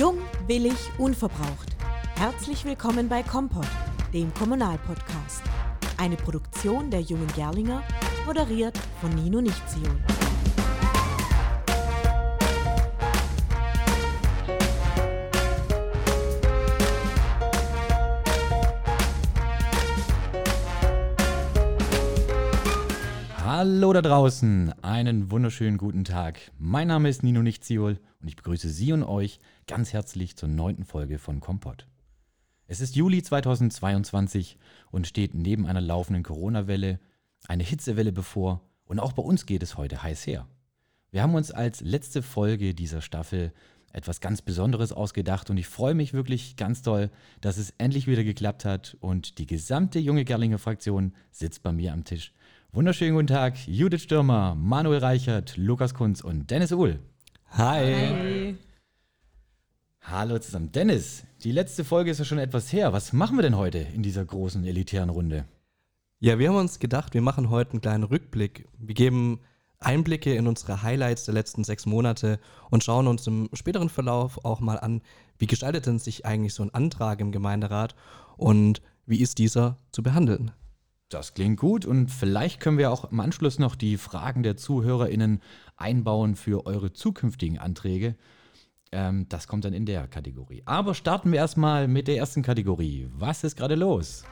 Jung, willig, unverbraucht. Herzlich willkommen bei Kompott, dem Kommunalpodcast. Eine Produktion der Jungen Gerlinger, moderiert von Nino Nichtziol. Hallo da draußen, einen wunderschönen guten Tag. Mein Name ist Nino Nichtziol und ich begrüße Sie und euch ganz herzlich zur neunten Folge von Kompott. Es ist Juli 2022 und steht neben einer laufenden Corona-Welle eine Hitzewelle bevor und auch bei uns geht es heute heiß her. Wir haben uns als letzte Folge dieser Staffel etwas ganz Besonderes ausgedacht und ich freue mich wirklich ganz doll, dass es endlich wieder geklappt hat und die gesamte junge Gerlinger Fraktion sitzt bei mir am Tisch Wunderschönen guten Tag, Judith Stürmer, Manuel Reichert, Lukas Kunz und Dennis Uhl. Hi. Hi. Hallo zusammen. Dennis, die letzte Folge ist ja schon etwas her. Was machen wir denn heute in dieser großen elitären Runde? Ja, wir haben uns gedacht, wir machen heute einen kleinen Rückblick. Wir geben Einblicke in unsere Highlights der letzten sechs Monate und schauen uns im späteren Verlauf auch mal an, wie gestaltet denn sich eigentlich so ein Antrag im Gemeinderat und wie ist dieser zu behandeln. Das klingt gut und vielleicht können wir auch im Anschluss noch die Fragen der ZuhörerInnen einbauen für eure zukünftigen Anträge. Ähm, das kommt dann in der Kategorie. Aber starten wir erstmal mit der ersten Kategorie. Was ist gerade los?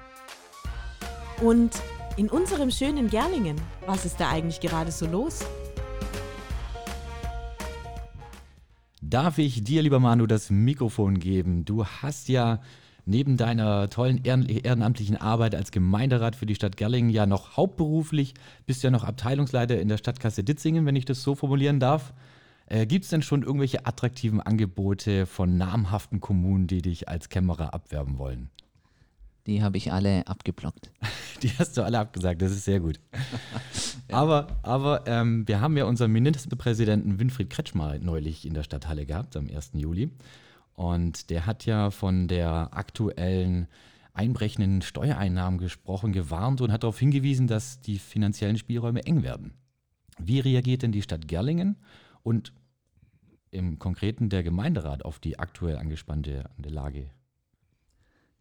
Und in unserem schönen Gerlingen, was ist da eigentlich gerade so los? Darf ich dir, lieber Manu, das Mikrofon geben? Du hast ja neben deiner tollen ehrenamtlichen Arbeit als Gemeinderat für die Stadt Gerlingen ja noch hauptberuflich, bist ja noch Abteilungsleiter in der Stadtkasse Ditzingen, wenn ich das so formulieren darf. Äh, Gibt es denn schon irgendwelche attraktiven Angebote von namhaften Kommunen, die dich als Kämmerer abwerben wollen? Die habe ich alle abgeblockt. Die hast du alle abgesagt, das ist sehr gut. ja. Aber, aber ähm, wir haben ja unseren Ministerpräsidenten Winfried Kretschmer neulich in der Stadthalle gehabt, am 1. Juli. Und der hat ja von der aktuellen einbrechenden Steuereinnahmen gesprochen, gewarnt und hat darauf hingewiesen, dass die finanziellen Spielräume eng werden. Wie reagiert denn die Stadt Gerlingen und im Konkreten der Gemeinderat auf die aktuell angespannte Lage?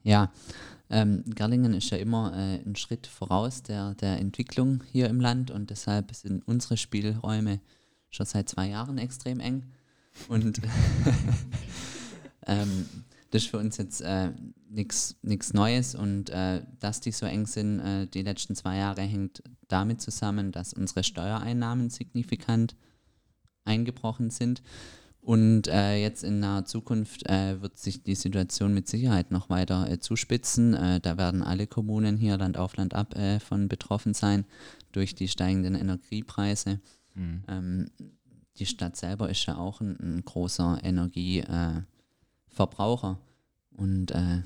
Ja, ähm, Gerlingen ist ja immer äh, ein Schritt voraus der, der Entwicklung hier im Land und deshalb sind unsere Spielräume schon seit zwei Jahren extrem eng. Und Ähm, das ist für uns jetzt äh, nichts Neues und äh, dass die so eng sind, äh, die letzten zwei Jahre, hängt damit zusammen, dass unsere Steuereinnahmen signifikant eingebrochen sind. Und äh, jetzt in naher Zukunft äh, wird sich die Situation mit Sicherheit noch weiter äh, zuspitzen. Äh, da werden alle Kommunen hier Land auf Land ab äh, von betroffen sein durch die steigenden Energiepreise. Mhm. Ähm, die Stadt selber ist ja auch ein, ein großer Energie- äh, Verbraucher. Und äh,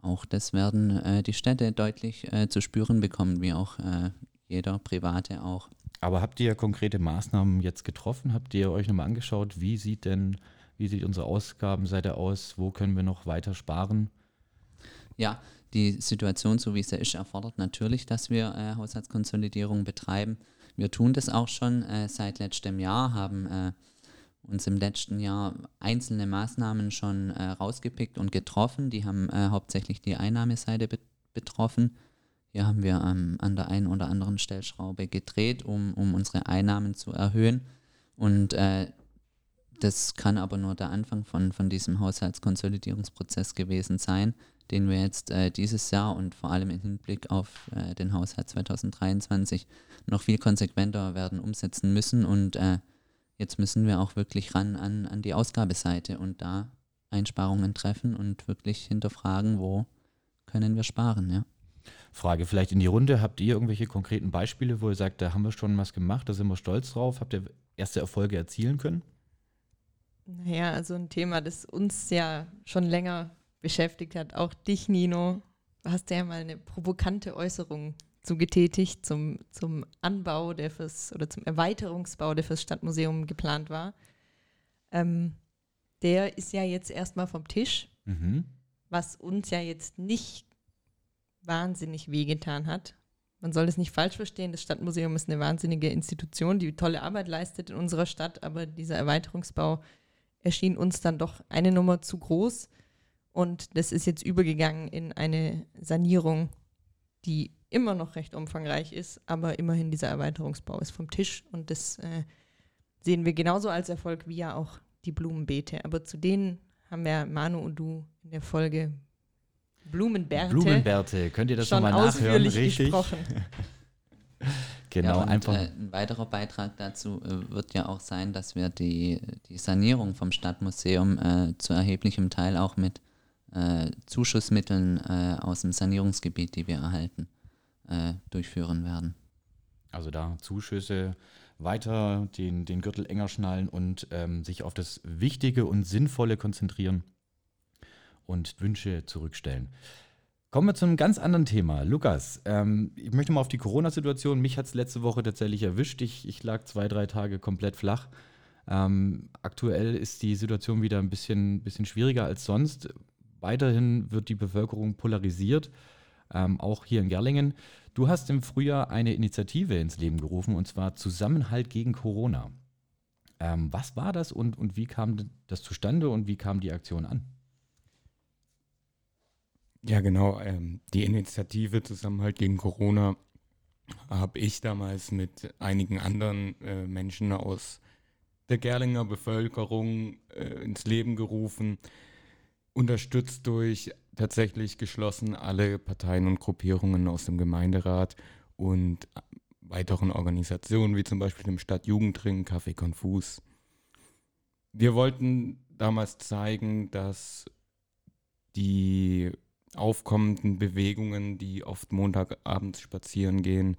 auch das werden äh, die Städte deutlich äh, zu spüren bekommen, wie auch äh, jeder Private auch. Aber habt ihr konkrete Maßnahmen jetzt getroffen? Habt ihr euch nochmal angeschaut, wie sieht denn, wie sieht unsere Ausgabenseite aus? Wo können wir noch weiter sparen? Ja, die Situation, so wie sie ist, erfordert natürlich, dass wir äh, Haushaltskonsolidierung betreiben. Wir tun das auch schon äh, seit letztem Jahr, haben äh, uns im letzten Jahr einzelne Maßnahmen schon äh, rausgepickt und getroffen. Die haben äh, hauptsächlich die Einnahmeseite be betroffen. Hier haben wir ähm, an der einen oder anderen Stellschraube gedreht, um, um unsere Einnahmen zu erhöhen. Und äh, das kann aber nur der Anfang von, von diesem Haushaltskonsolidierungsprozess gewesen sein, den wir jetzt äh, dieses Jahr und vor allem im Hinblick auf äh, den Haushalt 2023 noch viel konsequenter werden umsetzen müssen und äh, Jetzt müssen wir auch wirklich ran an, an die Ausgabeseite und da Einsparungen treffen und wirklich hinterfragen, wo können wir sparen, ja. Frage vielleicht in die Runde. Habt ihr irgendwelche konkreten Beispiele, wo ihr sagt, da haben wir schon was gemacht, da sind wir stolz drauf? Habt ihr erste Erfolge erzielen können? Naja, also ein Thema, das uns ja schon länger beschäftigt hat, auch dich, Nino. Du hast ja mal eine provokante Äußerung zu getätigt zum, zum Anbau, der fürs oder zum Erweiterungsbau, der fürs Stadtmuseum geplant war. Ähm, der ist ja jetzt erstmal vom Tisch, mhm. was uns ja jetzt nicht wahnsinnig wehgetan hat. Man soll es nicht falsch verstehen, das Stadtmuseum ist eine wahnsinnige Institution, die tolle Arbeit leistet in unserer Stadt, aber dieser Erweiterungsbau erschien uns dann doch eine Nummer zu groß. Und das ist jetzt übergegangen in eine Sanierung, die immer noch recht umfangreich ist, aber immerhin dieser Erweiterungsbau ist vom Tisch. Und das äh, sehen wir genauso als Erfolg wie ja auch die Blumenbeete. Aber zu denen haben ja Manu und du in der Folge Blumenbärte, Blumenbärte, könnt ihr das schon nochmal nachhören? Richtig. gesprochen. Genau, ja, und, einfach. Äh, ein weiterer Beitrag dazu äh, wird ja auch sein, dass wir die, die Sanierung vom Stadtmuseum äh, zu erheblichem Teil auch mit äh, Zuschussmitteln äh, aus dem Sanierungsgebiet, die wir erhalten, äh, durchführen werden. Also da Zuschüsse weiter den, den Gürtel enger schnallen und ähm, sich auf das Wichtige und Sinnvolle konzentrieren und Wünsche zurückstellen. Kommen wir zu einem ganz anderen Thema. Lukas, ähm, ich möchte mal auf die Corona-Situation. Mich hat es letzte Woche tatsächlich erwischt. Ich, ich lag zwei, drei Tage komplett flach. Ähm, aktuell ist die Situation wieder ein bisschen, bisschen schwieriger als sonst. Weiterhin wird die Bevölkerung polarisiert, ähm, auch hier in Gerlingen. Du hast im Frühjahr eine Initiative ins Leben gerufen, und zwar Zusammenhalt gegen Corona. Ähm, was war das und, und wie kam das zustande und wie kam die Aktion an? Ja, genau. Ähm, die Initiative Zusammenhalt gegen Corona habe ich damals mit einigen anderen äh, Menschen aus der Gerlinger Bevölkerung äh, ins Leben gerufen, unterstützt durch tatsächlich geschlossen alle Parteien und Gruppierungen aus dem Gemeinderat und weiteren Organisationen wie zum Beispiel dem Stadtjugendring, Café Konfus. Wir wollten damals zeigen, dass die aufkommenden Bewegungen, die oft Montagabends spazieren gehen,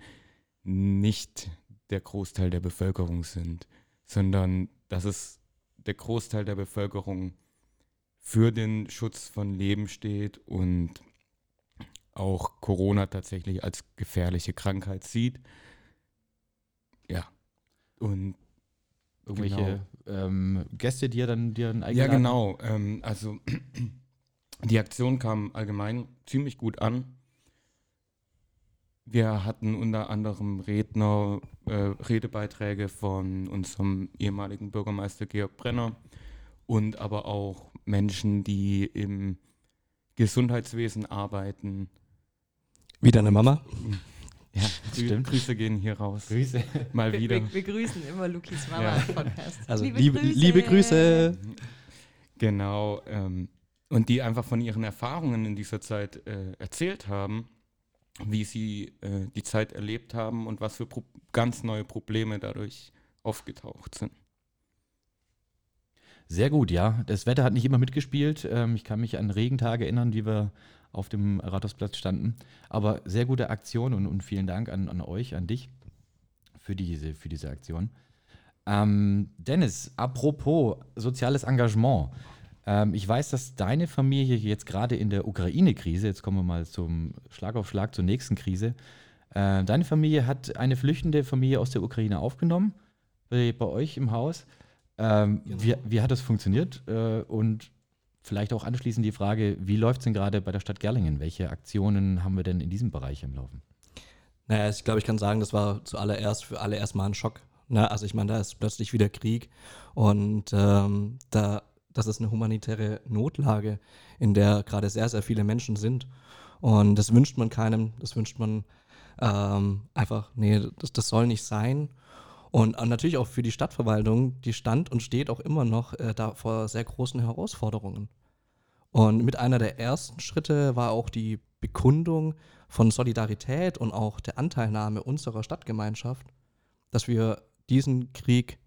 nicht der Großteil der Bevölkerung sind, sondern dass es der Großteil der Bevölkerung für den Schutz von Leben steht und auch Corona tatsächlich als gefährliche Krankheit sieht. Ja. Und Irgendwelche ähm, Gäste, die ihr dann, die ihr dann ja, genau. Ähm, also die Aktion kam allgemein ziemlich gut an. Wir hatten unter anderem Redner, äh, Redebeiträge von unserem ehemaligen Bürgermeister Georg Brenner und aber auch Menschen, die im Gesundheitswesen arbeiten. Wie deine Mama? Ja, stimmt. Grüße gehen hier raus. Grüße. Mal Wir, wieder. wir, wir grüßen immer Lukis Mama Ja. im Podcast. Also liebe, liebe Grüße. Genau. Ähm, und die einfach von ihren Erfahrungen in dieser Zeit äh, erzählt haben, wie sie äh, die Zeit erlebt haben und was für Pro ganz neue Probleme dadurch aufgetaucht sind. Sehr gut, ja. Das Wetter hat nicht immer mitgespielt. Ähm, ich kann mich an Regentage erinnern, wie wir auf dem Rathausplatz standen. Aber sehr gute Aktion und, und vielen Dank an, an euch, an dich für diese, für diese Aktion. Ähm, Dennis, apropos soziales Engagement. Ähm, ich weiß, dass deine Familie jetzt gerade in der Ukraine-Krise, jetzt kommen wir mal zum Schlag auf Schlag zur nächsten Krise, äh, deine Familie hat eine flüchtende Familie aus der Ukraine aufgenommen, bei, bei euch im Haus. Ähm, Genau. wie, wie hat das funktioniert? Äh, und vielleicht auch anschließend die Frage, wie läuft es denn gerade bei der Stadt Gerlingen? Welche Aktionen haben wir denn in diesem Bereich am Laufen? Naja, ich glaube, ich kann sagen, das war zuallererst für alle erstmal ein Schock. Ne? Also ich meine, da ist plötzlich wieder Krieg und ähm, da, das ist eine humanitäre Notlage, in der gerade sehr, sehr viele Menschen sind. Und das wünscht man keinem, das wünscht man ähm, einfach, nee, das, das soll nicht sein. Und natürlich auch für die Stadtverwaltung, die stand und steht auch immer noch äh, da vor sehr großen Herausforderungen. Und mit einer der ersten Schritte war auch die Bekundung von Solidarität und auch der Anteilnahme unserer Stadtgemeinschaft, dass wir diesen Krieg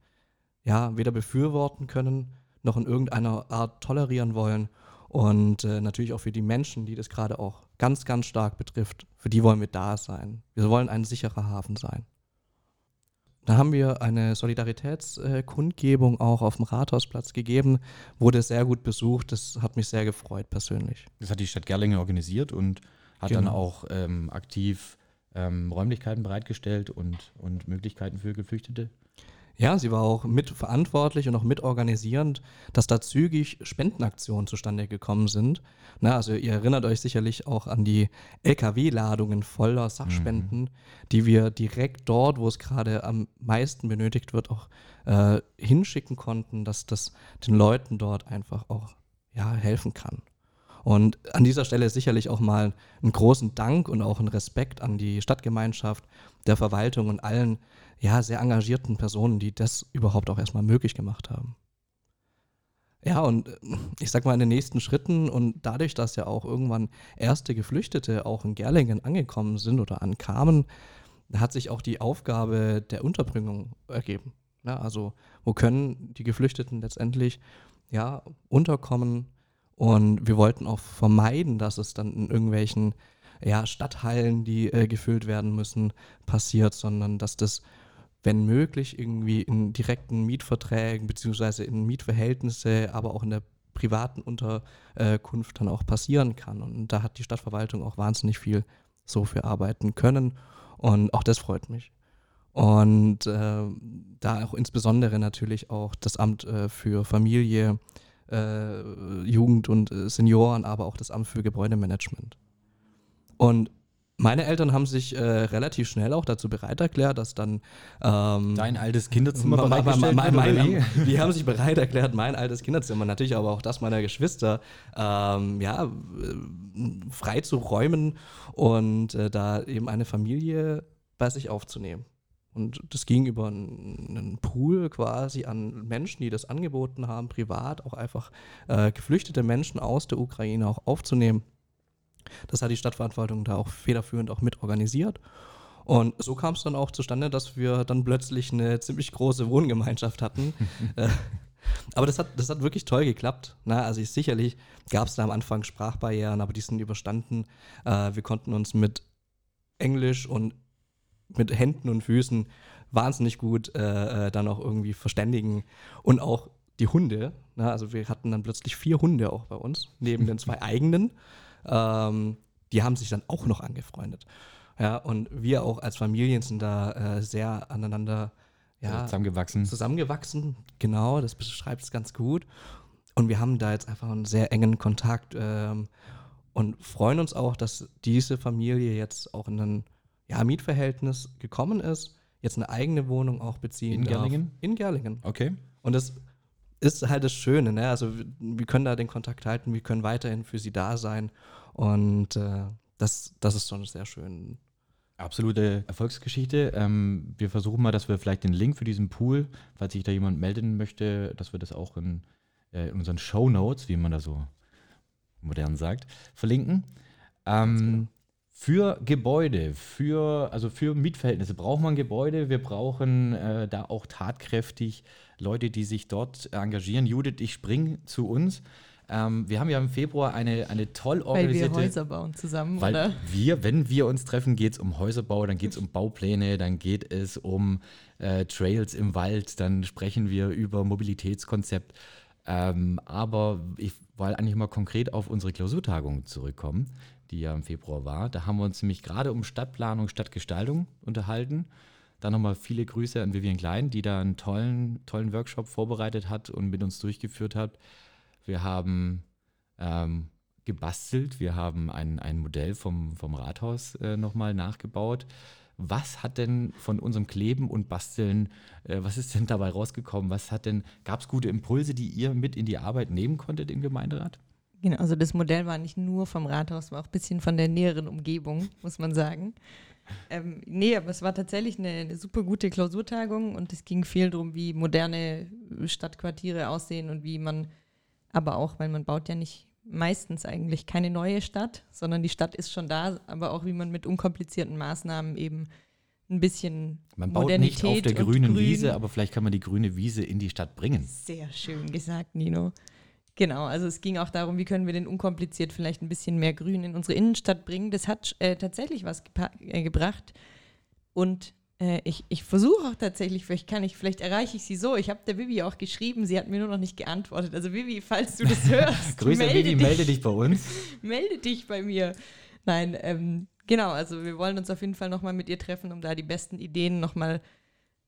ja weder befürworten können noch in irgendeiner Art tolerieren wollen. Und äh, natürlich auch für die Menschen, die das gerade auch ganz, ganz stark betrifft, für die wollen wir da sein. Wir wollen ein sicherer Hafen sein. Da haben wir eine Solidaritätskundgebung auch auf dem Rathausplatz gegeben, wurde sehr gut besucht. Das hat mich sehr gefreut persönlich. Das hat die Stadt Gerlingen organisiert und hat dann Genau. auch ähm, aktiv ähm, Räumlichkeiten bereitgestellt und, und Möglichkeiten für Geflüchtete. Ja, sie war auch mitverantwortlich und auch mitorganisierend, dass da zügig Spendenaktionen zustande gekommen sind. Na, also ihr erinnert euch sicherlich auch an die LKW-Ladungen voller Sachspenden, mhm. die wir direkt dort, wo es gerade am meisten benötigt wird, auch äh, hinschicken konnten, dass das den Leuten dort einfach auch ja, helfen kann. Und an dieser Stelle sicherlich auch mal einen großen Dank und auch einen Respekt an die Stadtgemeinschaft, der Verwaltung und allen ja, sehr engagierten Personen, die das überhaupt auch erstmal möglich gemacht haben. Ja, und äh, ich sag mal, in den nächsten Schritten und dadurch, dass ja auch irgendwann erste Geflüchtete auch in Gerlingen angekommen sind oder ankamen, hat sich auch die Aufgabe der Unterbringung ergeben. Ja, also, wo können die Geflüchteten letztendlich ja, unterkommen? Und wir wollten auch vermeiden, dass es dann in irgendwelchen ja, Stadthallen, die äh, gefüllt werden müssen, passiert, sondern dass das wenn möglich, irgendwie in direkten Mietverträgen beziehungsweise in Mietverhältnisse, aber auch in der privaten Unterkunft dann auch passieren kann. Und da hat die Stadtverwaltung auch wahnsinnig viel so für arbeiten können. Und auch das freut mich. Und äh, da auch insbesondere natürlich auch das Amt äh, für Familie, äh, Jugend und äh, Senioren, aber auch das Amt für Gebäudemanagement. Und meine Eltern haben sich äh, relativ schnell auch dazu bereit erklärt, dass dann ähm, dein altes Kinderzimmer bereitgestellt mein, mein, mein, Die haben sich bereit erklärt, mein altes Kinderzimmer, natürlich aber auch das meiner Geschwister, ähm, ja, äh, frei zu räumen und äh, da eben eine Familie bei sich aufzunehmen. Und das ging über einen, Pool quasi an Menschen, die das angeboten haben, privat auch einfach äh, geflüchtete Menschen aus der Ukraine auch aufzunehmen. Das hat die Stadtverantwortung da auch federführend auch mit organisiert. Und so kam es dann auch zustande, dass wir dann plötzlich eine ziemlich große Wohngemeinschaft hatten. Äh, aber das hat, das hat wirklich toll geklappt. Ne? Also ich, sicherlich gab es da am Anfang Sprachbarrieren, aber die sind überstanden. Äh, wir konnten uns mit Englisch und mit Händen und Füßen wahnsinnig gut äh, äh dann auch irgendwie verständigen. Und auch die Hunde. Ne? Also wir hatten dann plötzlich vier Hunde auch bei uns, neben den zwei eigenen ähm, die haben sich dann auch noch angefreundet. Ja, und wir auch als Familien sind da äh, sehr aneinander ja, zusammengewachsen. Zusammengewachsen, genau, das beschreibt es ganz gut. Und wir haben da jetzt einfach einen sehr engen Kontakt ähm, und freuen uns auch, dass diese Familie jetzt auch in ein ja, Mietverhältnis gekommen ist, jetzt eine eigene Wohnung auch beziehen In darf. Gerlingen? In Gerlingen. Okay. Und das ist halt das Schöne, ne? Also wir, können da den Kontakt halten, wir können weiterhin für sie da sein und äh, das, das ist schon sehr schön. Absolute Erfolgsgeschichte. Ähm, wir versuchen mal, dass wir vielleicht den Link für diesen Pool, falls sich da jemand melden möchte, dass wir das auch in, äh, in unseren Show Notes, wie man da so modern sagt, verlinken. Ähm. Für Gebäude, für, also für Mietverhältnisse braucht man Gebäude. Wir brauchen äh, da auch tatkräftig Leute, die sich dort engagieren. Judith, ich spring zu uns. Ähm, wir haben ja im Februar eine, eine toll organisierte. Weil wir Häuser bauen zusammen, weil oder? Wir, wenn wir uns treffen, geht es um Häuserbau, dann geht es um Baupläne, dann geht es um äh, Trails im Wald, dann sprechen wir über Mobilitätskonzept. Ähm, aber ich wollte eigentlich mal konkret auf unsere Klausurtagung zurückkommen die ja im Februar war. Da haben wir uns nämlich gerade um Stadtplanung, Stadtgestaltung unterhalten. Dann nochmal viele Grüße an Vivian Klein, die da einen tollen, tollen Workshop vorbereitet hat und mit uns durchgeführt hat. Wir haben ähm, gebastelt, wir haben ein, ein Modell vom, vom Rathaus äh, nochmal nachgebaut. Was hat denn von unserem Kleben und Basteln, äh, was ist denn dabei rausgekommen? Was hat denn, gab es gute Impulse, die ihr mit in die Arbeit nehmen konntet im Gemeinderat? Genau, also das Modell war nicht nur vom Rathaus, war auch ein bisschen von der näheren Umgebung, muss man sagen. Ähm, nee, aber es war tatsächlich eine, eine, super gute Klausurtagung und es ging viel darum, wie moderne Stadtquartiere aussehen und wie man, aber auch, weil man baut ja nicht meistens eigentlich keine neue Stadt, sondern die Stadt ist schon da, aber auch wie man mit unkomplizierten Maßnahmen eben ein bisschen Man baut Modernität nicht auf der grünen Grün. Wiese, aber vielleicht kann man die grüne Wiese in die Stadt bringen. Sehr schön gesagt, Nino. Genau, also es ging auch darum, wie können wir denn unkompliziert vielleicht ein bisschen mehr Grün in unsere Innenstadt bringen. Das hat äh, tatsächlich was äh, gebracht. Und äh, ich, ich versuche auch tatsächlich, vielleicht kann ich, vielleicht erreiche ich sie so. Ich habe der Vivi auch geschrieben, sie hat mir nur noch nicht geantwortet. Also Vivi, falls du das hörst, Grüße melde Vivi, dich, melde dich bei uns. melde dich bei mir. Nein, ähm, genau, also wir wollen uns auf jeden Fall nochmal mit ihr treffen, um da die besten Ideen nochmal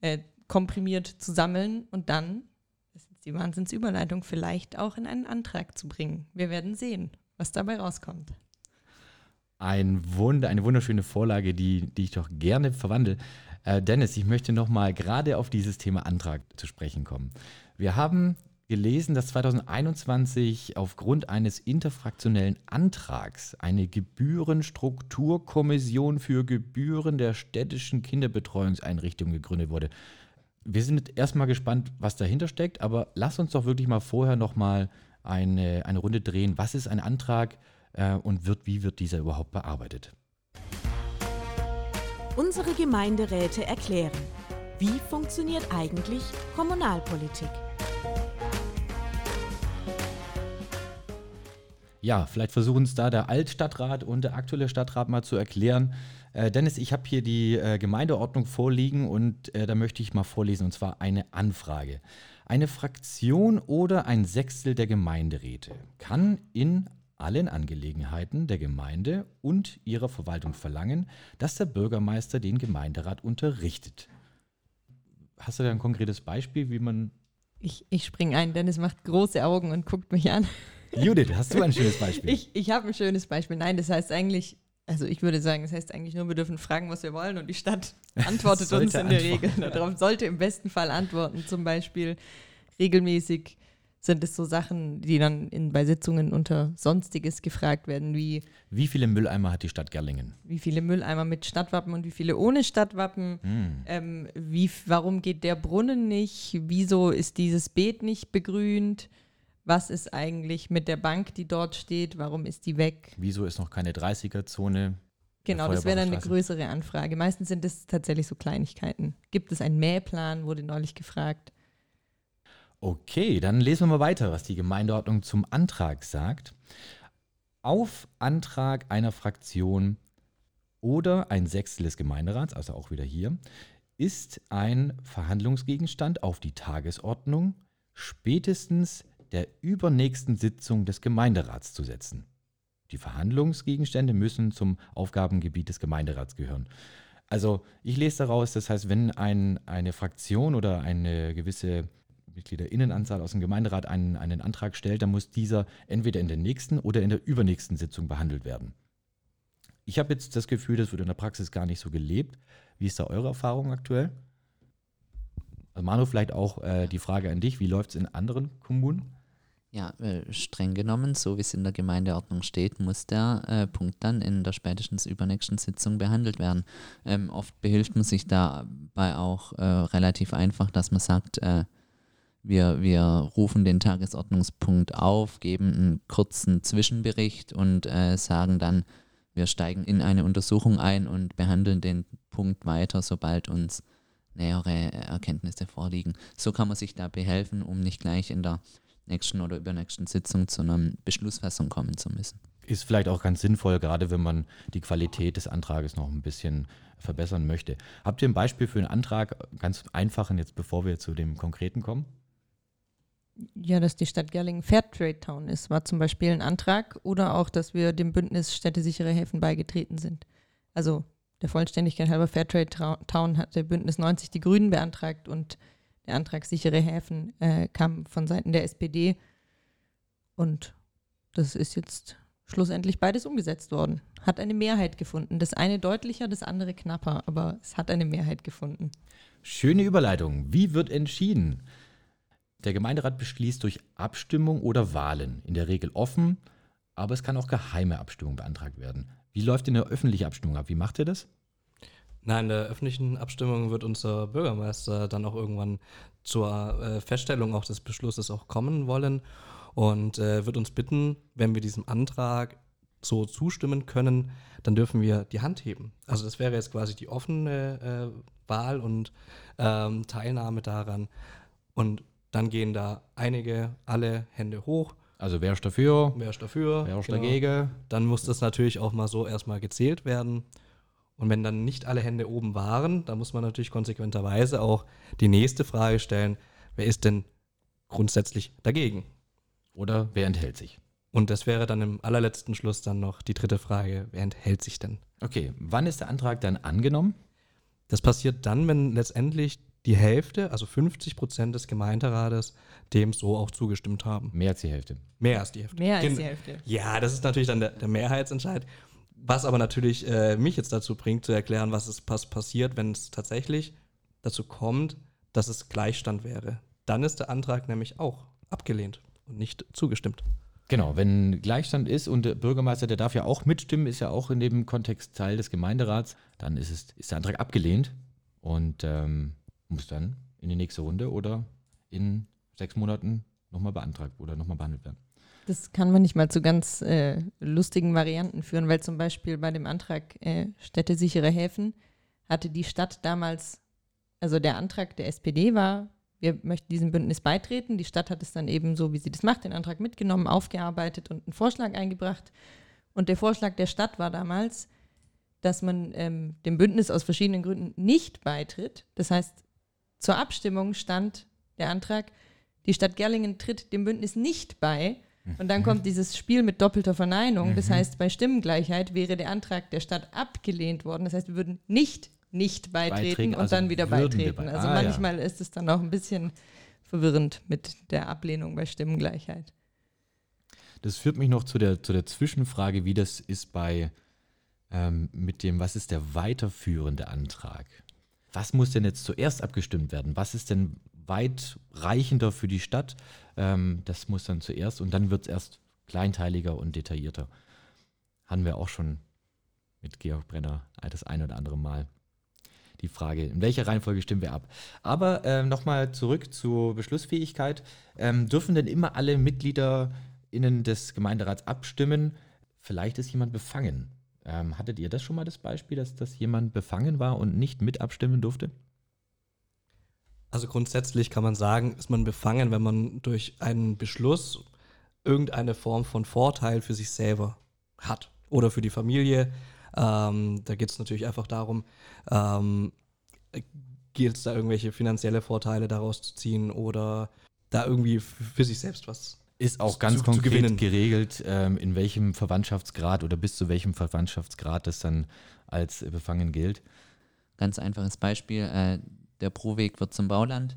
äh, komprimiert zu sammeln und dann, die Wahnsinnsüberleitung, vielleicht auch in einen Antrag zu bringen. Wir werden sehen, was dabei rauskommt. Ein Wunder, eine wunderschöne Vorlage, die, die ich doch gerne verwandle. Äh, Dennis, ich möchte nochmal gerade auf dieses Thema Antrag zu sprechen kommen. Wir haben gelesen, dass 2021 aufgrund eines interfraktionellen Antrags eine Gebührenstrukturkommission für Gebühren der städtischen Kinderbetreuungseinrichtungen gegründet wurde. Wir sind erstmal gespannt, was dahinter steckt, aber lass uns doch wirklich mal vorher nochmal eine, eine Runde drehen. Was ist ein Antrag äh, und wird, wie wird dieser überhaupt bearbeitet? Unsere Gemeinderäte erklären, wie funktioniert eigentlich Kommunalpolitik. Ja, vielleicht versuchen es da der Altstadtrat und der aktuelle Stadtrat mal zu erklären. Äh, Dennis, ich habe hier die äh, Gemeindeordnung vorliegen und äh, da möchte ich mal vorlesen, und zwar eine Anfrage. Eine Fraktion oder ein Sechstel der Gemeinderäte kann in allen Angelegenheiten der Gemeinde und ihrer Verwaltung verlangen, dass der Bürgermeister den Gemeinderat unterrichtet. Hast du da ein konkretes Beispiel, wie man. Ich, ich springe ein, Dennis macht große Augen und guckt mich an. Judith, hast du ein schönes Beispiel? Ich, ich habe ein schönes Beispiel. Nein, das heißt eigentlich, also ich würde sagen, das heißt eigentlich nur, wir dürfen fragen, was wir wollen und die Stadt antwortet uns in der antworten. Regel. Darauf sollte im besten Fall antworten. Zum Beispiel regelmäßig sind es so Sachen, die dann in, bei Sitzungen unter Sonstiges gefragt werden, wie Wie viele Mülleimer hat die Stadt Gerlingen? wie viele Mülleimer mit Stadtwappen und wie viele ohne Stadtwappen. Hm. Ähm, wie, warum geht der Brunnen nicht? Wieso ist dieses Beet nicht begrünt? Was ist eigentlich mit der Bank, die dort steht? Warum ist die weg? Wieso ist noch keine 30er-Zone? Genau, das wäre dann eine größere Anfrage. Meistens sind es tatsächlich so Kleinigkeiten. Gibt es einen Mähplan, wurde neulich gefragt. Okay, dann lesen wir mal weiter, was die Gemeindeordnung zum Antrag sagt. Auf Antrag einer Fraktion oder ein Sechstel des Gemeinderats, also auch wieder hier, ist ein Verhandlungsgegenstand auf die Tagesordnung spätestens der übernächsten Sitzung des Gemeinderats zu setzen. Die Verhandlungsgegenstände müssen zum Aufgabengebiet des Gemeinderats gehören. Also ich lese daraus, das heißt, wenn ein, eine Fraktion oder eine gewisse Mitgliederinnenanzahl aus dem Gemeinderat einen, einen Antrag stellt, dann muss dieser entweder in der nächsten oder in der übernächsten Sitzung behandelt werden. Ich habe jetzt das Gefühl, das wird in der Praxis gar nicht so gelebt. Wie ist da eure Erfahrung aktuell? Also Manu, vielleicht auch äh, die Frage an dich, wie läuft es in anderen Kommunen? Ja, äh, streng genommen, so wie es in der Gemeindeordnung steht, muss der äh, Punkt dann in der spätestens übernächsten Sitzung behandelt werden. Ähm, oft behilft man sich dabei auch äh, relativ einfach, dass man sagt, äh, wir, wir rufen den Tagesordnungspunkt auf, geben einen kurzen Zwischenbericht und äh, sagen dann, wir steigen in eine Untersuchung ein und behandeln den Punkt weiter, sobald uns nähere Erkenntnisse vorliegen. So kann man sich da behelfen, um nicht gleich in der nächsten oder übernächsten Sitzung zu einer Beschlussfassung kommen zu müssen. Ist vielleicht auch ganz sinnvoll, gerade wenn man die Qualität des Antrages noch ein bisschen verbessern möchte. Habt ihr ein Beispiel für einen Antrag, ganz einfachen, jetzt bevor wir zu dem konkreten kommen? Ja, dass die Stadt Gerlingen Fairtrade Town ist, war zum Beispiel ein Antrag. Oder auch, dass wir dem Bündnis Städtesichere Häfen beigetreten sind. Also der Vollständigkeit halber Fairtrade Town hatte Bündnis 90 die Grünen beantragt und der Antrag sichere Häfen äh, kam von Seiten der SPD. Und das ist jetzt schlussendlich beides umgesetzt worden. Hat eine Mehrheit gefunden. Das eine deutlicher, das andere knapper, aber es hat eine Mehrheit gefunden. Schöne Überleitung. Wie wird entschieden? Der Gemeinderat beschließt durch Abstimmung oder Wahlen, in der Regel offen, aber es kann auch geheime Abstimmung beantragt werden. Wie läuft denn eine öffentliche Abstimmung ab? Wie macht ihr das? Na, in der öffentlichen Abstimmung wird unser Bürgermeister dann auch irgendwann zur äh, Feststellung auch des Beschlusses auch kommen wollen und äh, wird uns bitten, wenn wir diesem Antrag so zustimmen können, dann dürfen wir die Hand heben. Also das wäre jetzt quasi die offene äh, Wahl und ähm, Teilnahme daran. Und dann gehen da einige, alle Hände hoch. Also wer ist dafür? Wer ist dafür? Wer ist Genau. dagegen? Dann muss das natürlich auch mal so erstmal gezählt werden. Und wenn dann nicht alle Hände oben waren, dann muss man natürlich konsequenterweise auch die nächste Frage stellen, wer ist denn grundsätzlich dagegen? Oder wer enthält sich? Und das wäre dann im allerletzten Schluss dann noch die dritte Frage, wer enthält sich denn? Okay, wann ist der Antrag dann angenommen? Das passiert dann, wenn letztendlich die Hälfte, also 50 Prozent des Gemeinderates, dem so auch zugestimmt haben. Mehr als die Hälfte. Mehr als die Hälfte. Mehr als Gen- die Hälfte. Ja, das ist natürlich dann der, der Mehrheitsentscheid. Was aber natürlich äh, mich jetzt dazu bringt, zu erklären, was ist pass passiert, wenn es tatsächlich dazu kommt, dass es Gleichstand wäre. Dann ist der Antrag nämlich auch abgelehnt und nicht zugestimmt. Genau, wenn Gleichstand ist und der Bürgermeister, der darf ja auch mitstimmen, ist ja auch in dem Kontext Teil des Gemeinderats, dann ist, es, ist der Antrag abgelehnt und ähm, muss dann in die nächste Runde oder in sechs Monaten nochmal beantragt oder nochmal behandelt werden. Das kann man nicht mal zu ganz äh, lustigen Varianten führen, weil zum Beispiel bei dem Antrag äh, städtesichere Häfen hatte die Stadt damals, also der Antrag der SPD war, wir möchten diesem Bündnis beitreten. Die Stadt hat es dann eben so, wie sie das macht, den Antrag mitgenommen, aufgearbeitet und einen Vorschlag eingebracht. Und der Vorschlag der Stadt war damals, dass man ähm, dem Bündnis aus verschiedenen Gründen nicht beitritt. Das heißt, zur Abstimmung stand der Antrag, die Stadt Gerlingen tritt dem Bündnis nicht bei. Und dann kommt dieses Spiel mit doppelter Verneinung. Das heißt, bei Stimmengleichheit wäre der Antrag der Stadt abgelehnt worden. Das heißt, wir würden nicht nicht beitreten, Beitreten, und also dann wieder beitreten. bei- Also Ah, ja. manchmal ist es dann auch ein bisschen verwirrend mit der Ablehnung bei Stimmengleichheit. Das führt mich noch zu der, zu der Zwischenfrage, wie das ist bei ähm, mit dem, was ist der weiterführende Antrag? Was muss denn jetzt zuerst abgestimmt werden? Was ist denn weitreichender für die Stadt? Ähm, das muss dann zuerst und dann wird es erst kleinteiliger und detaillierter. Hatten wir auch schon mit Georg Brenner das ein oder andere Mal die Frage, in welcher Reihenfolge stimmen wir ab. Aber ähm, nochmal zurück zur Beschlussfähigkeit. Ähm, dürfen denn immer alle MitgliederInnen des Gemeinderats abstimmen? Vielleicht ist jemand befangen. Ähm, hattet ihr das schon mal das Beispiel, dass, dass jemand befangen war und nicht mit abstimmen durfte? Also grundsätzlich kann man sagen, ist man befangen, wenn man durch einen Beschluss irgendeine Form von Vorteil für sich selber hat oder für die Familie. Ähm, da geht es natürlich einfach darum, ähm, gilt es da irgendwelche finanzielle Vorteile daraus zu ziehen oder da irgendwie für sich selbst was. Ist auch Zu- ganz zu konkret gewinnen. geregelt, ähm, in welchem Verwandtschaftsgrad oder bis zu welchem Verwandtschaftsgrad das dann als befangen gilt. Ganz einfaches Beispiel, äh, der Proweg wird zum Bauland.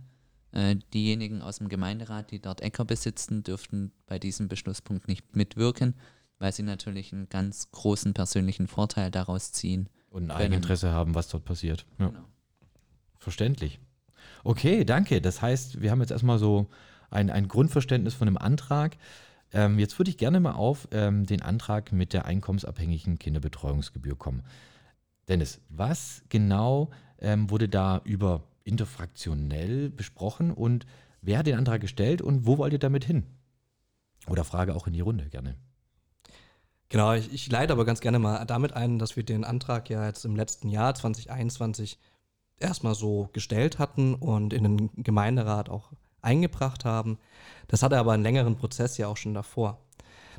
Äh, diejenigen aus dem Gemeinderat, die dort Äcker besitzen, dürften bei diesem Beschlusspunkt nicht mitwirken, weil sie natürlich einen ganz großen persönlichen Vorteil daraus ziehen. Und ein. Eigeninteresse haben, was dort passiert. Ja. Genau. Verständlich. Okay, danke. Das heißt, wir haben jetzt erstmal so ein, ein Grundverständnis von dem Antrag. Ähm, jetzt würde ich gerne mal auf ähm, den Antrag mit der einkommensabhängigen Kinderbetreuungsgebühr kommen. Dennis, was genau ähm, wurde da über interfraktionell besprochen und wer hat den Antrag gestellt und wo wollt ihr damit hin? Oder Frage auch in die Runde gerne. Genau, ich, ich leite aber ganz gerne mal damit ein, dass wir den Antrag ja jetzt im letzten Jahr 2021 erstmal so gestellt hatten und in den Gemeinderat auch eingebracht haben. Das hatte aber einen längeren Prozess ja auch schon davor.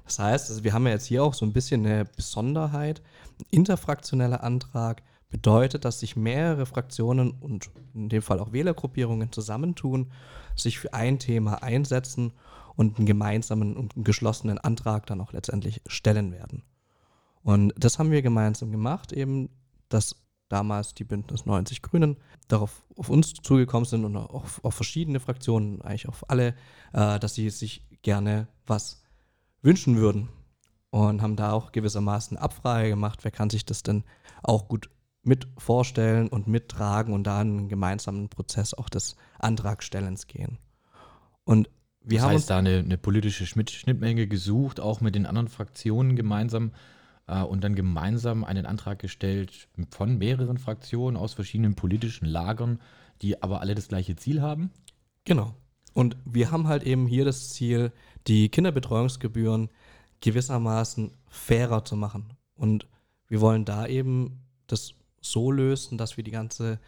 Das heißt, also wir haben ja jetzt hier auch so ein bisschen eine Besonderheit. Ein interfraktioneller Antrag bedeutet, dass sich mehrere Fraktionen und in dem Fall auch Wählergruppierungen zusammentun, sich für ein Thema einsetzen und einen gemeinsamen und einen geschlossenen Antrag dann auch letztendlich stellen werden. Und das haben wir gemeinsam gemacht, eben, dass damals die Bündnis 90 Grünen darauf auf uns zugekommen sind und auch auf, auf verschiedene Fraktionen, eigentlich auf alle, äh, dass sie sich gerne was wünschen würden. Und haben da auch gewissermaßen Abfrage gemacht, wer kann sich das denn auch gut mit vorstellen und mittragen und da in einen gemeinsamen Prozess auch des Antragstellens gehen. Und wir das haben heißt, uns da eine, eine politische Schnitt, Schnittmenge gesucht, auch mit den anderen Fraktionen gemeinsam äh, und dann gemeinsam einen Antrag gestellt von mehreren Fraktionen aus verschiedenen politischen Lagern, die aber alle das gleiche Ziel haben. Genau. Und wir haben halt eben hier das Ziel, die Kinderbetreuungsgebühren gewissermaßen fairer zu machen. Und wir wollen da eben das so lösen, dass wir die ganze,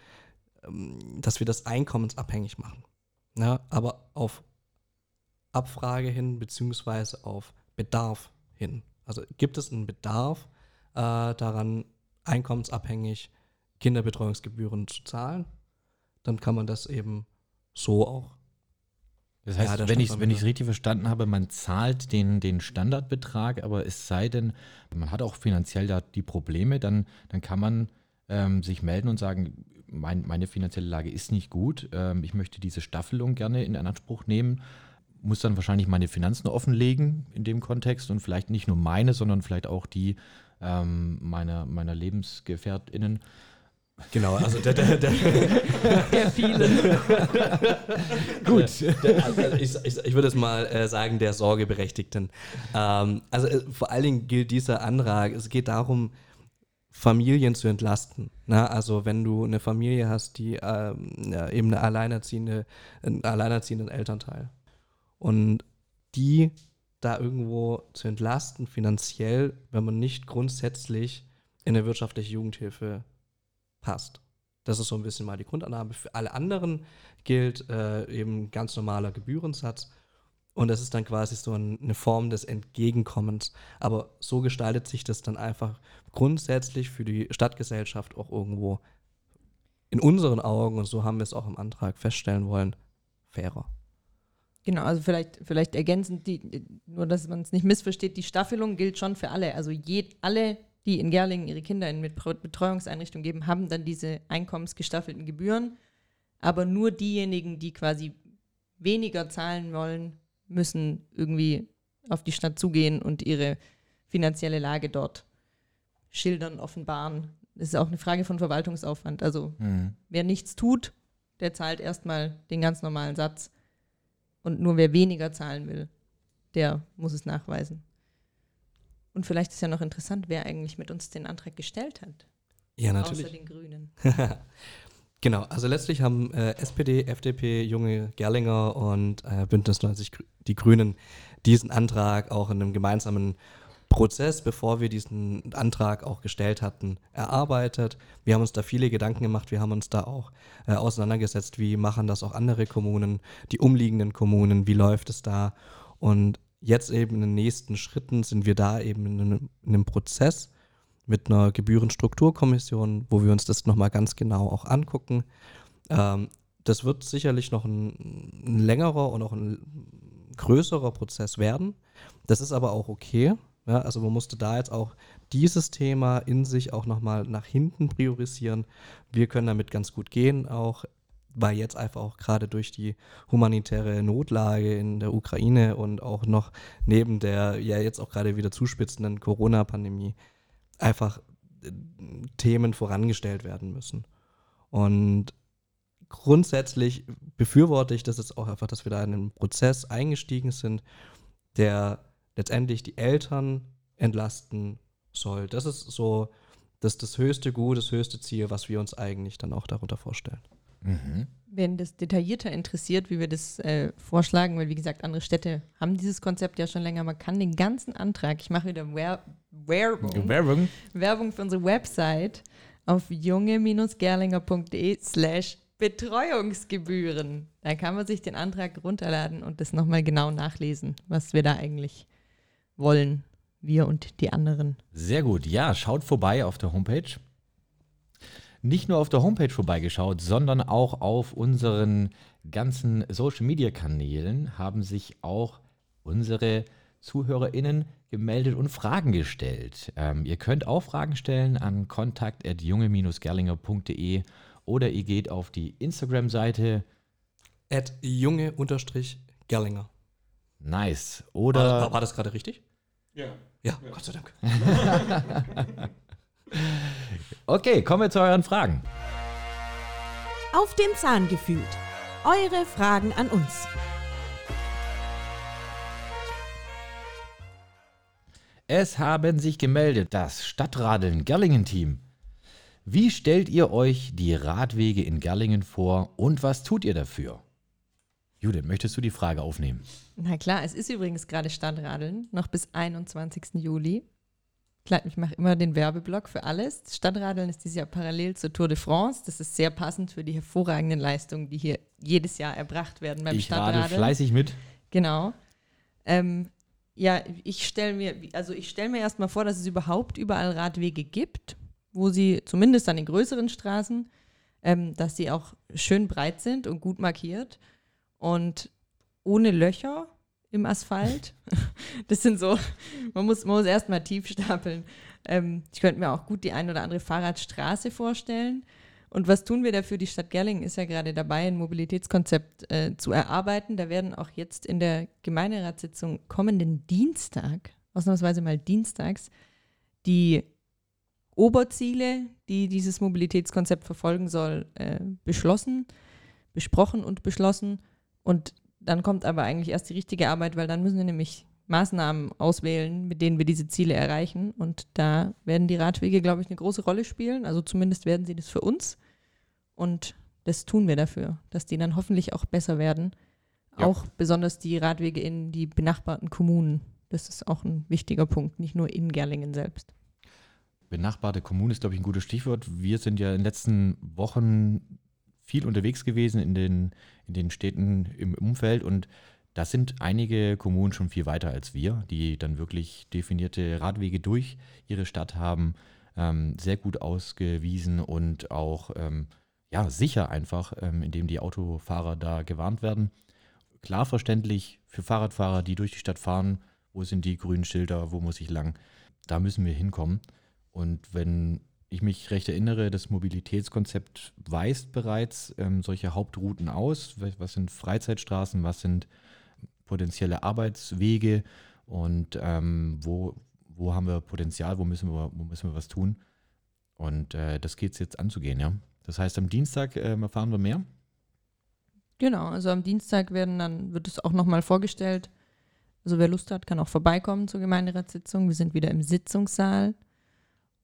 ähm, dass wir das einkommensabhängig machen. Ja, aber auf Abfrage hin, beziehungsweise auf Bedarf hin. Also gibt es einen Bedarf äh, daran, einkommensabhängig Kinderbetreuungsgebühren zu zahlen, dann kann man das eben so auch Das Ja, heißt, da wenn ich wieder. richtig verstanden habe, man zahlt den, den Standardbetrag, aber es sei denn, man hat auch finanziell da die Probleme, dann, dann kann man ähm, sich melden und sagen, mein, meine finanzielle Lage ist nicht gut, ähm, ich möchte diese Staffelung gerne in Anspruch nehmen, muss dann wahrscheinlich meine Finanzen offenlegen in dem Kontext und vielleicht nicht nur meine, sondern vielleicht auch die ähm, meiner, meiner LebensgefährtInnen. Genau, also der, der, der, Der vielen. Gut. Der, also ich, ich, ich würde es mal äh, sagen, der Sorgeberechtigten. Ähm, also äh, vor allen Dingen gilt dieser Antrag, es geht darum, Familien zu entlasten. Na, also wenn du eine Familie hast, die ähm, ja, eben eine alleinerziehende, einen alleinerziehenden Elternteil und die da irgendwo zu entlasten finanziell, wenn man nicht grundsätzlich in eine wirtschaftliche Jugendhilfe passt. Das ist so ein bisschen mal die Grundannahme. Für alle anderen gilt äh, eben ganz normaler Gebührensatz. Und das ist dann quasi so ein, eine Form des Entgegenkommens. Aber so gestaltet sich das dann einfach grundsätzlich für die Stadtgesellschaft auch irgendwo in unseren Augen, und so haben wir es auch im Antrag feststellen wollen, fairer. Genau, also vielleicht, vielleicht ergänzend, die, nur dass man es nicht missversteht, die Staffelung gilt schon für alle. Also je, alle, die in Gerlingen ihre Kinder in Betreuungseinrichtungen geben, haben dann diese einkommensgestaffelten Gebühren. Aber nur diejenigen, die quasi weniger zahlen wollen, müssen irgendwie auf die Stadt zugehen und ihre finanzielle Lage dort schildern, offenbaren. Das ist auch eine Frage von Verwaltungsaufwand. Also Mhm. wer nichts tut, der zahlt erstmal den ganz normalen Satz. Und nur wer weniger zahlen will, der muss es nachweisen. Und vielleicht ist ja noch interessant, wer eigentlich mit uns den Antrag gestellt hat. Ja, Außer den Grünen. genau, also letztlich haben äh, SPD, FDP, Junge Gerlinger und äh, Bündnis 90 Grü- die Grünen diesen Antrag auch in einem gemeinsamen Prozess, bevor wir diesen Antrag auch gestellt hatten, erarbeitet. Wir haben uns da viele Gedanken gemacht, wir haben uns da auch äh, auseinandergesetzt, wie machen das auch andere Kommunen, die umliegenden Kommunen, wie läuft es da. Und jetzt eben in den nächsten Schritten sind wir da eben in einem, in einem Prozess, mit einer Gebührenstrukturkommission, wo wir uns das nochmal ganz genau auch angucken. Ähm, das wird sicherlich noch ein, ein längerer und auch ein größerer Prozess werden. Das ist aber auch okay. Ja, also man musste da jetzt auch dieses Thema in sich auch nochmal nach hinten priorisieren. Wir können damit ganz gut gehen, auch weil jetzt einfach auch gerade durch die humanitäre Notlage in der Ukraine und auch noch neben der ja jetzt auch gerade wieder zuspitzenden Corona-Pandemie einfach äh, Themen vorangestellt werden müssen. Und grundsätzlich befürworte ich das jetzt auch einfach, dass wir da in einen Prozess eingestiegen sind, der letztendlich die Eltern entlasten soll. Das ist so das, das höchste Gut, das höchste Ziel, was wir uns eigentlich dann auch darunter vorstellen. Mhm. Wenn das detaillierter interessiert, wie wir das äh, vorschlagen, weil wie gesagt, andere Städte haben dieses Konzept ja schon länger. Man kann den ganzen Antrag, ich mache wieder Wer Werbung, Werbung. Werbung für unsere Website auf junge-gerlinger.de slash Betreuungsgebühren. Da kann man sich den Antrag runterladen und das nochmal genau nachlesen, was wir da eigentlich wollen, wir und die anderen. Sehr gut. Ja, schaut vorbei auf der Homepage. Nicht nur auf der Homepage vorbeigeschaut, sondern auch auf unseren ganzen Social Media Kanälen haben sich auch unsere ZuhörerInnen gemeldet und Fragen gestellt. Ähm, ihr könnt auch Fragen stellen an kontakt.junge-gerlinger.de oder ihr geht auf die Instagram-Seite. At junge-gerlinger. Nice. Oder war, war das gerade richtig? Ja. Ja, Gott sei Dank. okay, kommen wir zu euren Fragen. Auf den Zahn gefühlt. Eure Fragen an uns. Es haben sich gemeldet das Stadtradeln Gerlingen-Team. Wie stellt ihr euch die Radwege in Gerlingen vor und was tut ihr dafür? Judith, möchtest du die Frage aufnehmen? Na klar, es ist übrigens gerade Stadtradeln, noch bis 21. Juli. Ich mache immer den Werbeblock für alles. Stadtradeln ist dieses Jahr parallel zur Tour de France. Das ist sehr passend für die hervorragenden Leistungen, die hier jedes Jahr erbracht werden beim ich rade Stadtradeln. fleißig mit. Genau. Ähm, ja, ich stelle mir, also ich stelle mir erstmal vor, dass es überhaupt überall Radwege gibt, wo sie zumindest an den größeren Straßen, ähm, dass sie auch schön breit sind und gut markiert und ohne Löcher im Asphalt. Das sind so, man muss, man muss erstmal tief stapeln. Ähm, ich könnte mir auch gut die ein oder andere Fahrradstraße vorstellen. Und was tun wir dafür? Die Stadt Gerlingen ist ja gerade dabei, ein Mobilitätskonzept äh, zu erarbeiten. Da werden auch jetzt in der Gemeinderatssitzung kommenden Dienstag, ausnahmsweise mal dienstags, die Oberziele, die dieses Mobilitätskonzept verfolgen soll, äh, beschlossen, besprochen und beschlossen. Und dann kommt aber eigentlich erst die richtige Arbeit, weil dann müssen wir nämlich Maßnahmen auswählen, mit denen wir diese Ziele erreichen. Und da werden die Radwege, glaube ich, eine große Rolle spielen. Also zumindest werden sie das für uns. Und das tun wir dafür, dass die dann hoffentlich auch besser werden. Ja. Auch besonders die Radwege in die benachbarten Kommunen. Das ist auch ein wichtiger Punkt, nicht nur in Gerlingen selbst. Benachbarte Kommune ist, glaube ich, ein gutes Stichwort. Wir sind ja in den letzten Wochen viel unterwegs gewesen in den, in den Städten im Umfeld und da sind einige Kommunen schon viel weiter als wir, die dann wirklich definierte Radwege durch ihre Stadt haben, ähm, sehr gut ausgewiesen und auch ähm, ja, sicher einfach, ähm, indem die Autofahrer da gewarnt werden. Klar verständlich für Fahrradfahrer, die durch die Stadt fahren, wo sind die grünen Schilder, wo muss ich lang, da müssen wir hinkommen. Und wenn ich mich recht erinnere, das Mobilitätskonzept weist bereits ähm, solche Hauptrouten aus. Was sind Freizeitstraßen, was sind potenzielle Arbeitswege und ähm, wo, wo haben wir Potenzial, wo müssen wir, wo müssen wir was tun. Und äh, das geht es jetzt anzugehen, ja. Das heißt, am Dienstag äh, erfahren wir mehr. Genau, also am Dienstag werden dann, wird es auch nochmal vorgestellt. Also wer Lust hat, kann auch vorbeikommen zur Gemeinderatssitzung. Wir sind wieder im Sitzungssaal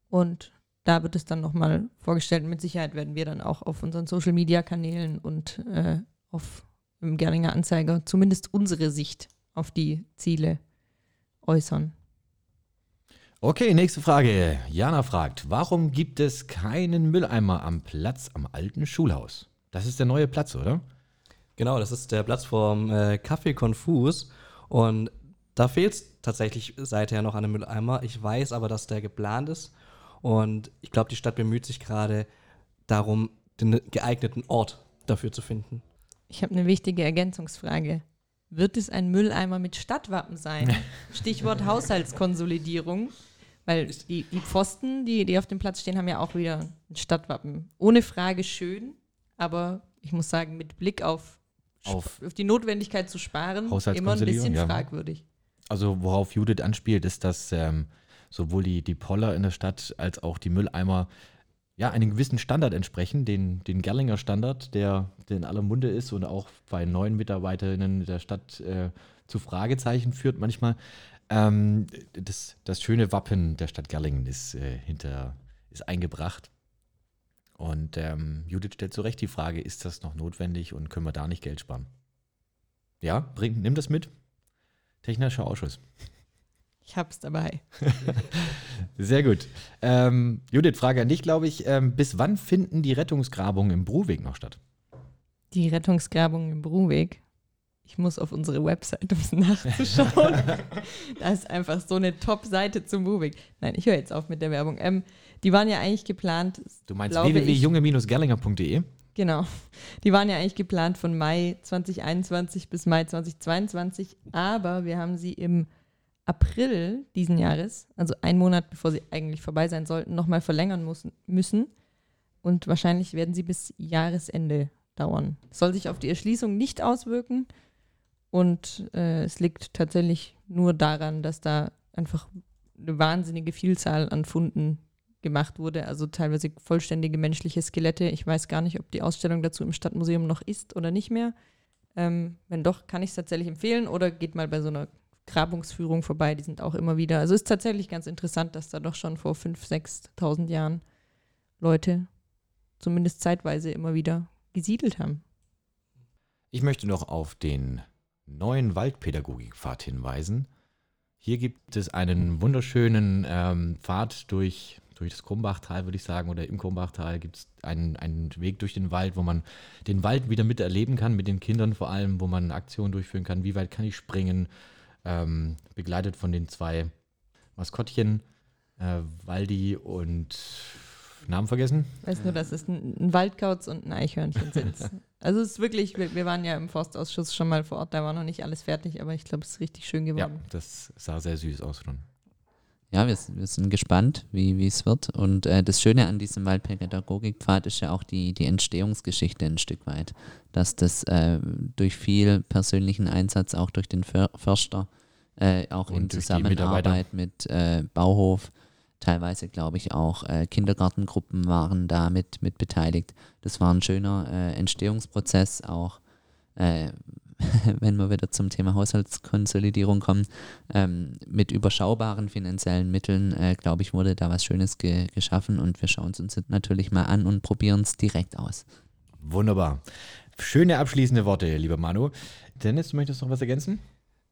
und da wird es dann nochmal vorgestellt. Mit Sicherheit werden wir dann auch auf unseren Social-Media-Kanälen und äh, auf im Gerlinger Anzeiger zumindest unsere Sicht auf die Ziele äußern. Okay, nächste Frage. Jana fragt, warum gibt es keinen Mülleimer am Platz am alten Schulhaus? Das ist der neue Platz, oder? Genau, das ist der Platz vom äh, Café Confus. Und da fehlt es tatsächlich seither noch an einem Mülleimer. Ich weiß aber, dass der geplant ist. Und ich glaube, die Stadt bemüht sich gerade darum, den geeigneten Ort dafür zu finden. Ich habe eine wichtige Ergänzungsfrage. Wird es ein Mülleimer mit Stadtwappen sein? Stichwort Haushaltskonsolidierung. Weil die, die Pfosten, die, die auf dem Platz stehen, haben ja auch wieder ein Stadtwappen. Ohne Frage schön, aber ich muss sagen, mit Blick auf, Auf- auf die Notwendigkeit zu sparen, immer ein bisschen ja. fragwürdig. Also worauf Judith anspielt, ist, dass ähm, sowohl die, die Poller in der Stadt als auch die Mülleimer ja einem gewissen Standard entsprechen, den, den Gerlinger Standard, der, der in aller Munde ist und auch bei neuen Mitarbeiterinnen der Stadt äh, zu Fragezeichen führt manchmal. Ähm, das, das schöne Wappen der Stadt Gerlingen ist, äh, hinter, ist eingebracht. Und ähm, Judith stellt zu Recht die Frage, ist das noch notwendig und können wir da nicht Geld sparen? Ja, bring, nimm das mit. Technischer Ausschuss. Ich hab's dabei. Sehr gut. Ähm, Judith, Frage an dich, glaube ich. Ähm, bis wann finden die Rettungsgrabungen im Bruweg noch statt? Die Rettungsgrabung im Bruweg. Ich muss auf unsere Website, um es nachzuschauen. da ist einfach so eine Top-Seite zum Bruweg. Nein, ich höre jetzt auf mit der Werbung. Ähm, die waren ja eigentlich geplant, Du meinst www.junge-gerlinger.de? genau, die waren ja eigentlich geplant von Mai 2021 bis Mai 2022, aber wir haben sie im April diesen Jahres, also einen Monat bevor sie eigentlich vorbei sein sollten, nochmal verlängern müssen. Und wahrscheinlich werden sie bis Jahresende dauern. Es soll sich auf die Erschließung nicht auswirken. Und äh, es liegt tatsächlich nur daran, dass da einfach eine wahnsinnige Vielzahl an Funden gemacht wurde, also teilweise vollständige menschliche Skelette. Ich weiß gar nicht, ob die Ausstellung dazu im Stadtmuseum noch ist oder nicht mehr. Ähm, wenn doch, kann ich es tatsächlich empfehlen oder geht mal bei so einer Grabungsführung vorbei, die sind auch immer wieder. Also ist tatsächlich ganz interessant, dass da doch schon vor 5.000, 6.000 Jahren Leute zumindest zeitweise immer wieder gesiedelt haben. Ich möchte noch auf den neuen Waldpädagogikpfad hinweisen. Hier gibt es einen wunderschönen ähm, Pfad durch, durch das Krumbachtal, würde ich sagen, oder im Krumbachtal gibt es einen, einen Weg durch den Wald, wo man den Wald wieder miterleben kann, mit den Kindern vor allem, wo man Aktionen durchführen kann. Wie weit kann ich springen? Ähm, begleitet von den zwei Maskottchen, äh, Waldi und Namen vergessen? Ich weiß nur, dass es ein, ein Waldkauz und ein Eichhörnchen sind. Also es ist wirklich, wir, wir waren ja im Forstausschuss schon mal vor Ort, da war noch nicht alles fertig, aber ich glaube, es ist richtig schön Ja, geworden. das sah sehr süß aus schon. Ja, wir, wir sind gespannt, wie es wird. Und äh, das Schöne an diesem Waldpädagogikpfad ist ja auch die, die Entstehungsgeschichte ein Stück weit, dass das äh, durch viel persönlichen Einsatz, auch durch den För Förster, äh, auch Und in Zusammenarbeit mit äh, Bauhof, teilweise glaube ich auch äh, Kindergartengruppen waren da mit, mit beteiligt. Das war ein schöner äh, Entstehungsprozess, auch wenn wir wieder zum Thema Haushaltskonsolidierung kommen, ähm, mit überschaubaren finanziellen Mitteln, äh, glaube ich, wurde da was Schönes ge geschaffen und wir schauen es uns jetzt natürlich mal an und probieren es direkt aus. Wunderbar. Schöne abschließende Worte, lieber Manu. Dennis, du möchtest noch was ergänzen?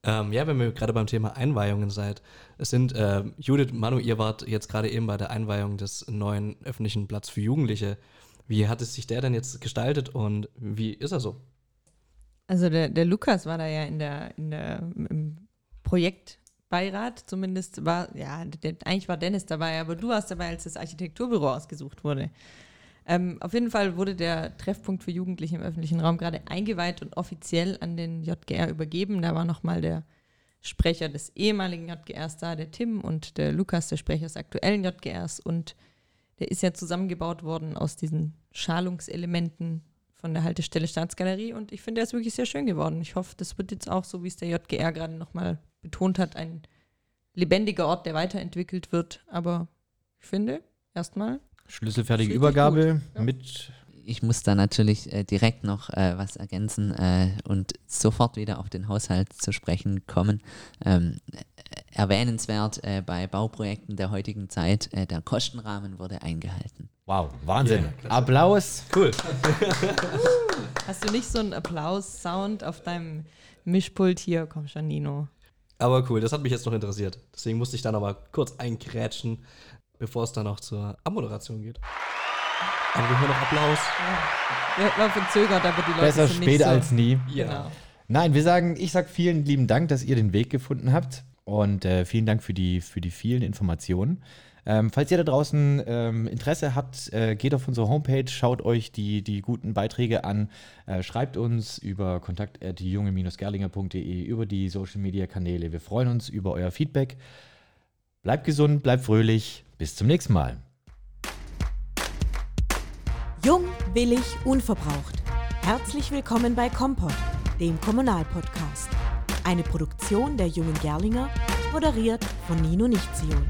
Ähm, ja, wenn wir gerade beim Thema Einweihungen seid. Es sind, äh, Judith, Manu, ihr wart jetzt gerade eben bei der Einweihung des neuen öffentlichen Platz für Jugendliche. Wie hat es sich der denn jetzt gestaltet und wie ist er so? Also der, der Lukas war da ja in der, in der im Projektbeirat, zumindest war, ja, der, eigentlich war Dennis dabei, aber du warst dabei, als das Architekturbüro ausgesucht wurde. Ähm, auf jeden Fall wurde der Treffpunkt für Jugendliche im öffentlichen Raum gerade eingeweiht und offiziell an den JGR übergeben. Da war nochmal der Sprecher des ehemaligen JGRs da, der Tim, und der Lukas, der Sprecher des aktuellen JGRs. Und der ist ja zusammengebaut worden aus diesen Schalungselementen von der Haltestelle Staatsgalerie. Und ich finde, der ist wirklich sehr schön geworden. Ich hoffe, das wird jetzt auch, so wie es der JGR gerade nochmal betont hat, ein lebendiger Ort, der weiterentwickelt wird. Aber ich finde, erstmal Schlüsselfertige Übergabe ja. mit. Ich muss da natürlich äh, direkt noch äh, was ergänzen äh, und sofort wieder auf den Haushalt zu sprechen kommen. Ähm, äh, erwähnenswert äh, bei Bauprojekten der heutigen Zeit, äh, der Kostenrahmen wurde eingehalten. Wow, Wahnsinn. Ja. Applaus. Cool. Hast du nicht so einen Applaus-Sound auf deinem Mischpult hier? Komm schon, Nino. Aber cool, das hat mich jetzt noch interessiert. Deswegen musste ich da noch mal kurz eingrätschen, bevor es dann noch zur Abmoderation geht. Aber wir hören noch Applaus. Ja, war verzögert, aber die Leute Besser sind spät nicht so. als nie. Genau. Nein, wir sagen, ich sag vielen lieben Dank, dass ihr den Weg gefunden habt und äh, vielen Dank für die, für die vielen Informationen. Ähm, falls ihr da draußen ähm, Interesse habt, äh, geht auf unsere Homepage, schaut euch die, die guten Beiträge an, äh, schreibt uns über kontakt.junge-gerlinger.de, über die Social Media Kanäle. Wir freuen uns über euer Feedback. Bleibt gesund, bleibt fröhlich. Bis zum nächsten Mal. Jung, billig, unverbraucht. Herzlich willkommen bei Kompott, dem Kommunalpodcast. Eine Produktion der Jungen Gerlinger, moderiert von Nino Nichtziol.